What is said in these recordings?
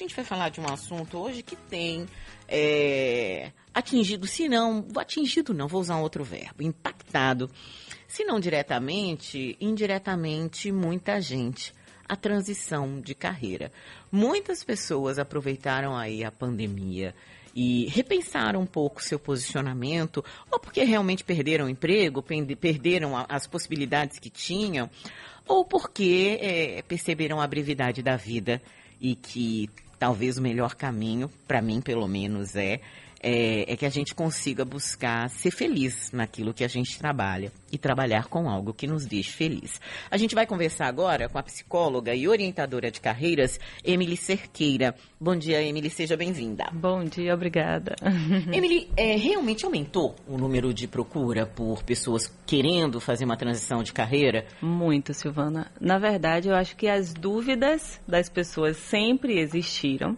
A gente vai falar de um assunto hoje que tem é, atingido, se não, atingido não, vou usar um outro verbo, impactado, se não diretamente, indiretamente, muita gente. A transição de carreira. Muitas pessoas aproveitaram aí a pandemia e repensaram um pouco seu posicionamento, ou porque realmente perderam o emprego, perderam as possibilidades que tinham, ou porque é, perceberam a brevidade da vida e que talvez o melhor caminho, para mim pelo menos, é, é, é, que a gente consiga buscar ser feliz naquilo que a gente trabalha e trabalhar com algo que nos deixe feliz. A gente vai conversar agora com a psicóloga e orientadora de carreiras, Emily Cerqueira. Bom dia, Emily, seja bem-vinda. Bom dia, obrigada. Emily, é, realmente aumentou o número de procura por pessoas querendo fazer uma transição de carreira? Muito, Silvana. Na verdade, eu acho que as dúvidas das pessoas sempre existiram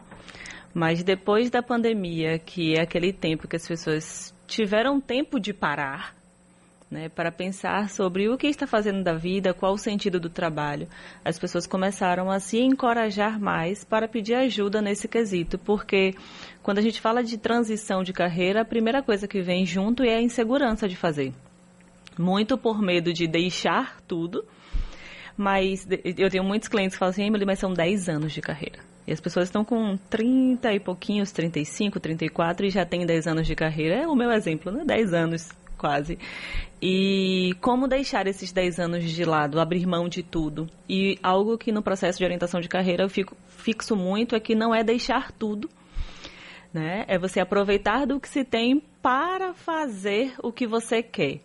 mas depois da pandemia, que é aquele tempo que as pessoas tiveram tempo de parar, né, para pensar sobre o que está fazendo da vida, qual o sentido do trabalho, as pessoas começaram a se encorajar mais para pedir ajuda nesse quesito, porque quando a gente fala de transição de carreira, a primeira coisa que vem junto é a insegurança de fazer. Muito por medo de deixar tudo, mas eu tenho muitos clientes que falam assim, Emily, mas são 10 anos de carreira. E as pessoas estão com 30 e pouquinhos, 35, 34 e já têm 10 anos de carreira. É o meu exemplo, né? 10 anos quase. E como deixar esses 10 anos de lado, abrir mão de tudo? E algo que no processo de orientação de carreira eu fico, fixo muito é que não é deixar tudo, né? É você aproveitar do que se tem para fazer o que você quer.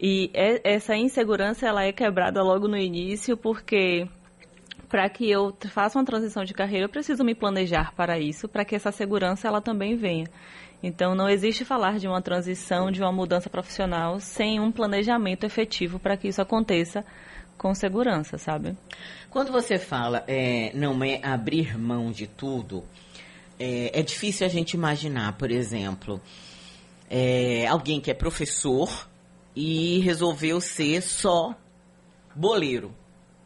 E é, essa insegurança ela é quebrada logo no início porque para que eu faça uma transição de carreira, eu preciso me planejar para isso, para que essa segurança ela também venha. Então, não existe falar de uma transição, de uma mudança profissional, sem um planejamento efetivo para que isso aconteça com segurança, sabe? Quando você fala é, não é abrir mão de tudo, é, é difícil a gente imaginar, por exemplo, é, alguém que é professor e resolveu ser só boleiro.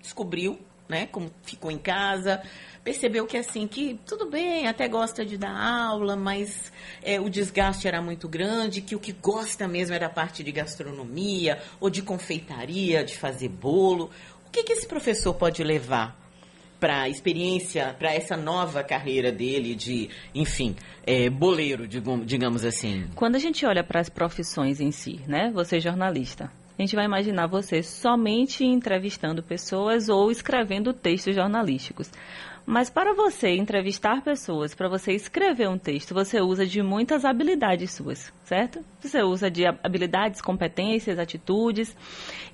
Descobriu né? Como ficou em casa, percebeu que assim, que tudo bem, até gosta de dar aula, mas é, o desgaste era muito grande, que o que gosta mesmo era a parte de gastronomia ou de confeitaria, de fazer bolo. O que, que esse professor pode levar para a experiência, para essa nova carreira dele de, enfim, é, boleiro, digamos assim? Quando a gente olha para as profissões em si, né? Você é jornalista, a gente vai imaginar você somente entrevistando pessoas ou escrevendo textos jornalísticos. Mas para você entrevistar pessoas, para você escrever um texto, você usa de muitas habilidades suas, certo? Você usa de habilidades, competências, atitudes.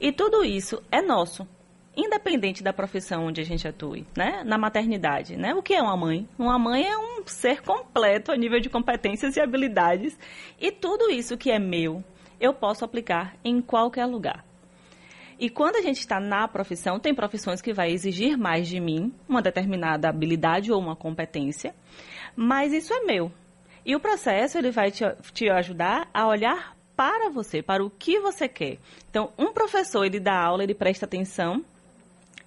E tudo isso é nosso, independente da profissão onde a gente atue, né? Na maternidade, né? O que é uma mãe? Uma mãe é um ser completo a nível de competências e habilidades. E tudo isso que é meu, eu posso aplicar em qualquer lugar. E quando a gente está na profissão, tem profissões que vai exigir mais de mim, uma determinada habilidade ou uma competência, mas isso é meu. E o processo ele vai te, te ajudar a olhar para você, para o que você quer. Então, um professor ele dá aula, ele presta atenção,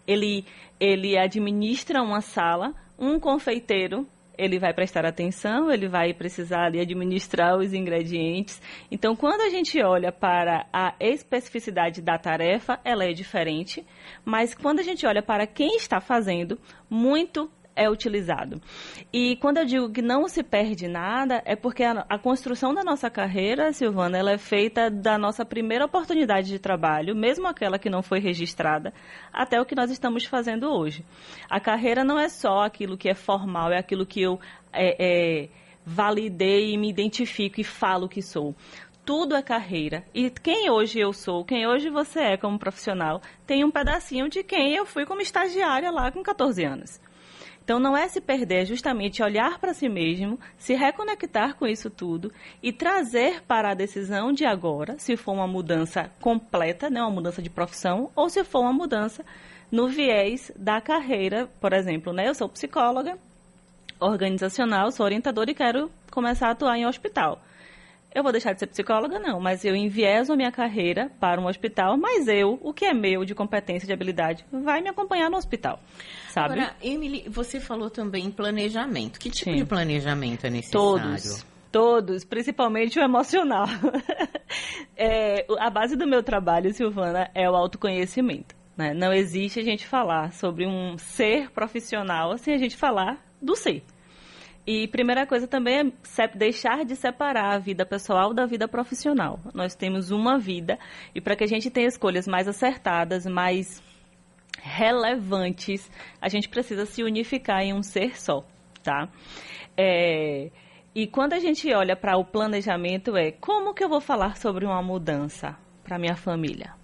ele ele administra uma sala, um confeiteiro ele vai prestar atenção, ele vai precisar ali, administrar os ingredientes. Então, quando a gente olha para a especificidade da tarefa, ela é diferente, mas quando a gente olha para quem está fazendo, muito é utilizado. E quando eu digo que não se perde nada, é porque a, a, construção da nossa carreira, Silvana, ela é feita da nossa primeira oportunidade de trabalho, mesmo aquela que não foi registrada, até o que nós estamos fazendo hoje. A carreira não é só aquilo que é formal, é aquilo que eu é, é, validei e me identifico e falo que sou tudo é carreira. E quem hoje eu sou, quem hoje você é como profissional, tem um pedacinho de quem eu fui como estagiária lá com 14 anos. Então, não é se perder, é justamente olhar para si mesmo, se reconectar com isso tudo e trazer para a decisão de agora, se for uma mudança completa, né, uma mudança de profissão, ou se for uma mudança no viés da carreira, por exemplo, né, eu sou psicóloga organizacional, sou orientadora e quero começar a atuar em hospital. Eu vou deixar de ser psicóloga? Não, mas eu envieso a minha carreira para um hospital, mas eu, o que é meu de competência, de habilidade, vai me acompanhar no hospital, sabe? Agora, Emily, você falou também em planejamento. Que tipo Sim. de planejamento é necessário? Todos. Todos, principalmente o emocional. é, a base do meu trabalho, Silvana, é o autoconhecimento. Né? Não existe a gente falar sobre um ser profissional sem a gente falar do ser. E primeira coisa também é deixar de separar a vida pessoal da vida profissional. Nós temos uma vida e para que a gente tenha escolhas mais acertadas, mais relevantes, a gente precisa se unificar em um ser só, tá? É, e quando a gente olha para o planejamento é como que eu vou falar sobre uma mudança para minha família?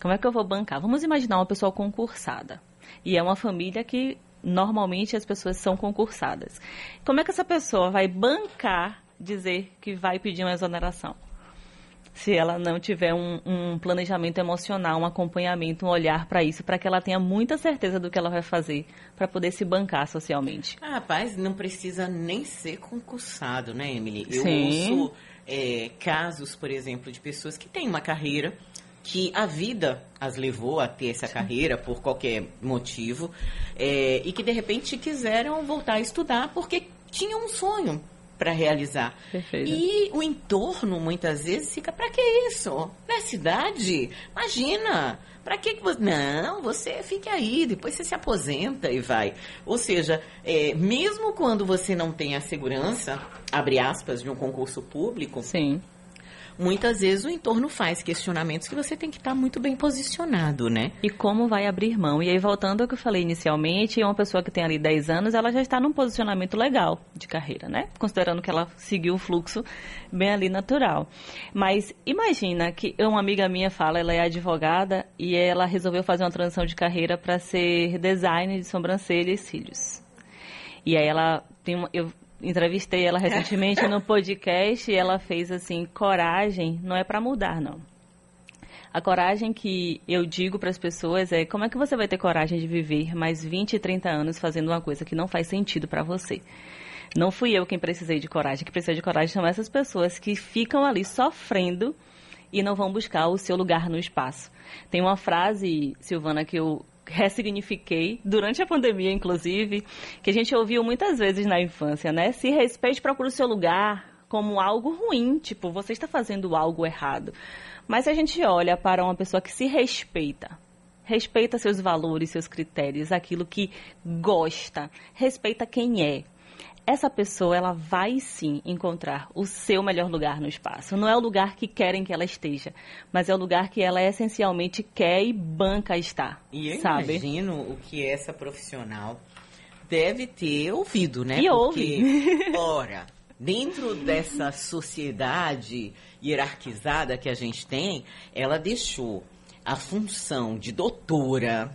Como é que eu vou bancar? Vamos imaginar uma pessoa concursada. E é uma família que normalmente as pessoas são concursadas. Como é que essa pessoa vai bancar dizer que vai pedir uma exoneração? Se ela não tiver um, um planejamento emocional, um acompanhamento, um olhar para isso, para que ela tenha muita certeza do que ela vai fazer para poder se bancar socialmente. Ah, rapaz, não precisa nem ser concursado, né, Emily? Eu Sim. ouço é, casos, por exemplo, de pessoas que têm uma carreira que a vida as levou a ter essa carreira por qualquer motivo é, e que de repente quiseram voltar a estudar porque tinham um sonho para realizar. Perfeito. E o entorno muitas vezes fica para que isso? Na cidade? Imagina. Para que, que você. Não, você fique aí, depois você se aposenta e vai. Ou seja, é, mesmo quando você não tem a segurança, abre aspas, de um concurso público. Sim muitas vezes o entorno faz questionamentos que você tem que estar muito bem posicionado, né? E como vai abrir mão? E aí, voltando ao que eu falei inicialmente, uma pessoa que tem ali 10 anos, ela já está num posicionamento legal de carreira, né? Considerando que ela seguiu o fluxo bem ali natural. Mas imagina que uma amiga minha fala, ela é advogada e ela resolveu fazer uma transição de carreira para ser designer de sobrancelha e cílios. E aí ela tem uma, eu entrevistei ela recentemente no podcast e ela fez assim: coragem não é para mudar, não. A coragem que eu digo para as pessoas é como é que você vai ter coragem de viver mais 20, 30 anos fazendo uma coisa que não faz sentido para você. Não fui eu quem precisei de coragem, quem precisa de coragem são essas pessoas que ficam ali sofrendo e não vão buscar o seu lugar no espaço. Tem uma frase, Silvana, que eu ressignifiquei durante a pandemia, inclusive, que a gente ouviu muitas vezes na infância, né? Se respeite, procure o seu lugar como algo ruim, tipo, você está fazendo algo errado. Mas se a gente olha para uma pessoa que se respeita, respeita seus valores, seus critérios, aquilo que gosta, respeita quem é, essa pessoa ela vai sim encontrar o seu melhor lugar no espaço. Não é o lugar que querem que ela esteja, mas é o lugar que ela essencialmente quer e banca estar. E eu sabe? imagino o que essa profissional deve ter ouvido, né? E Porque, ouve. ora, dentro dessa sociedade hierarquizada que a gente tem, ela deixou a função de doutora,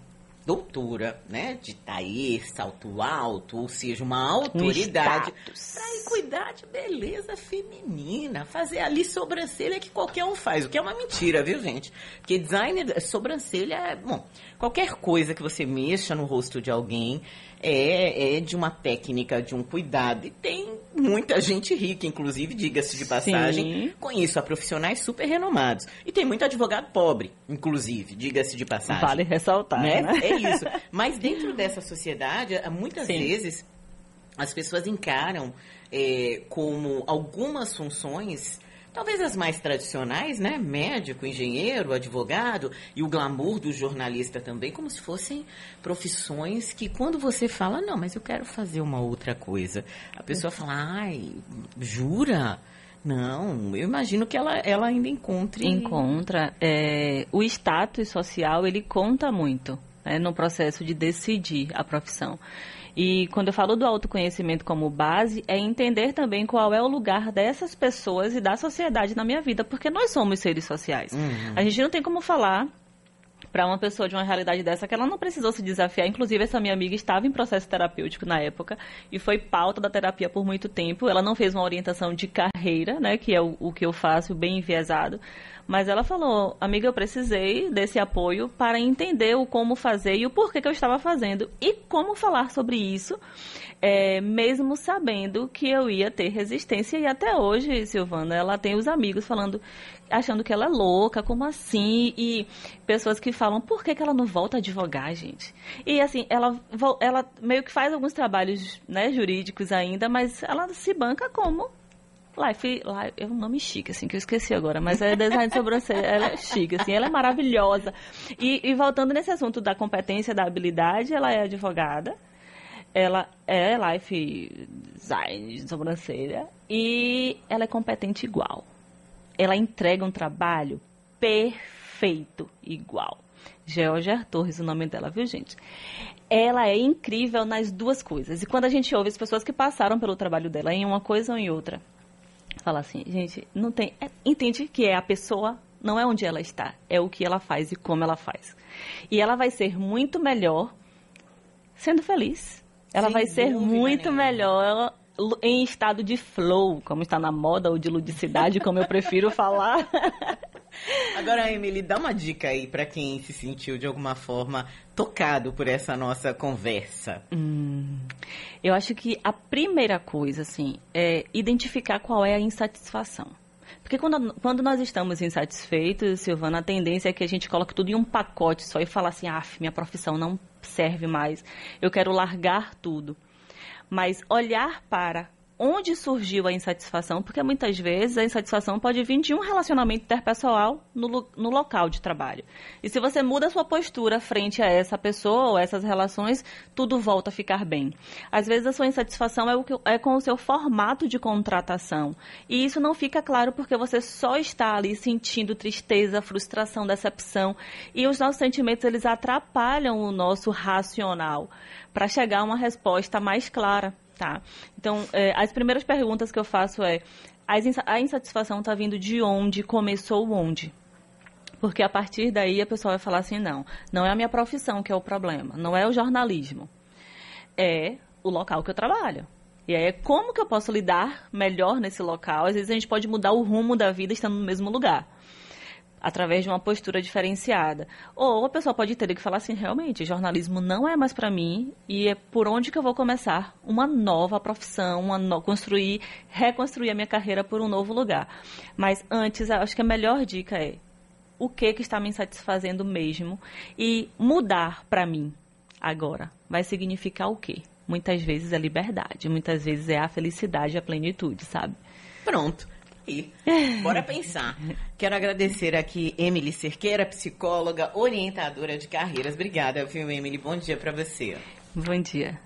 doutora, né, de taê, salto alto, ou seja, uma autoridade para ir cuidar de beleza feminina, fazer ali sobrancelha que qualquer um faz, o que é uma mentira, viu, gente? Porque design sobrancelha é, bom, qualquer coisa que você mexa no rosto de alguém é, é de uma técnica, de um cuidado. E tem muita gente rica, inclusive, diga-se de passagem. Sim. Conheço a profissionais super renomados. E tem muito advogado pobre, inclusive, diga-se de passagem. Vale ressaltar, né? né? É isso. Mas dentro dessa sociedade, muitas Sim. vezes as pessoas encaram é, como algumas funções talvez as mais tradicionais, né? Médico, engenheiro, advogado e o glamour do jornalista também, como se fossem profissões que quando você fala, não, mas eu quero fazer uma outra coisa, a pessoa fala, ai, jura? Não, eu imagino que ela, ela ainda encontre. Encontra. É, o status social, ele conta muito né, no processo de decidir a profissão. E quando eu falo do autoconhecimento como base, é entender também qual é o lugar dessas pessoas e da sociedade na minha vida, porque nós somos seres sociais. Uhum. A gente não tem como falar para uma pessoa de uma realidade dessa que ela não precisou se desafiar. Inclusive, essa minha amiga estava em processo terapêutico na época e foi pauta da terapia por muito tempo. Ela não fez uma orientação de carreira, né, que é o, o que eu faço, bem enviesado. Mas ela falou, amiga, eu precisei desse apoio para entender o como fazer e o porquê que eu estava fazendo e como falar sobre isso é, mesmo sabendo que eu ia ter resistência. E até hoje, Silvana, ela tem os amigos falando, achando que ela é louca, como assim? E pessoas que falam, por que, que ela não volta a advogar, gente? E assim, ela, ela meio que faz alguns trabalhos né, jurídicos ainda, mas ela se banca como Life, Life, é um nome chique, assim, que eu esqueci agora, mas é design de sobrancelha, ela é chique, assim, ela é maravilhosa. E, e voltando nesse assunto da competência, da habilidade, ela é advogada, ela é life design de sobrancelha e ela é competente igual. Ela entrega um trabalho perfeito igual. Georgia Torres, o nome dela, viu, gente? Ela é incrível nas duas coisas. E quando a gente ouve as pessoas que passaram pelo trabalho dela em uma coisa ou em outra, fala assim, gente, não tem. É, entende que é a pessoa, não é onde ela está, é o que ela faz e como ela faz. E ela vai ser muito melhor sendo feliz ela Sem vai ser muito nenhuma. melhor em estado de flow, como está na moda, ou de ludicidade, como eu prefiro falar. Agora, Emily, dá uma dica aí para quem se sentiu de alguma forma tocado por essa nossa conversa. Hum, eu acho que a primeira coisa, assim, é identificar qual é a insatisfação. Porque quando, quando nós estamos insatisfeitos, Silvana, a tendência é que a gente coloque tudo em um pacote só e fala assim, ah, minha profissão não serve mais, eu quero largar tudo. Mas olhar para onde surgiu a insatisfação, porque muitas vezes a insatisfação pode vir de um relacionamento interpessoal no, no local de trabalho. E se você muda a sua postura frente a essa pessoa ou essas relações, tudo volta a ficar bem. Às vezes a sua insatisfação é, o que, é com o seu formato de contratação. E isso não fica claro porque você só está ali sentindo tristeza, frustração, decepção. E os nossos sentimentos, eles atrapalham o nosso racional para chegar a uma resposta mais clara. Tá. Então, é, as primeiras perguntas que eu faço é: a insatisfação está vindo de onde? Começou onde? Porque a partir daí a pessoa vai falar assim: não, não é a minha profissão que é o problema, não é o jornalismo, é o local que eu trabalho. E aí, como que eu posso lidar melhor nesse local? Às vezes a gente pode mudar o rumo da vida estando no mesmo lugar através de uma postura diferenciada. Ou a pessoa pode ter que falar assim, realmente, jornalismo não é mais para mim e é por onde que eu vou começar uma nova profissão, uma no... construir, reconstruir a minha carreira por um novo lugar. Mas antes, acho que a melhor dica é o que que está me satisfazendo mesmo e mudar para mim agora vai significar o quê? Muitas vezes é liberdade, muitas vezes é a felicidade, a plenitude, sabe? Pronto. Bora pensar. Quero agradecer aqui Emily Cerqueira, psicóloga, orientadora de carreiras. Obrigada, viu, Emily? Bom dia para você. Bom dia.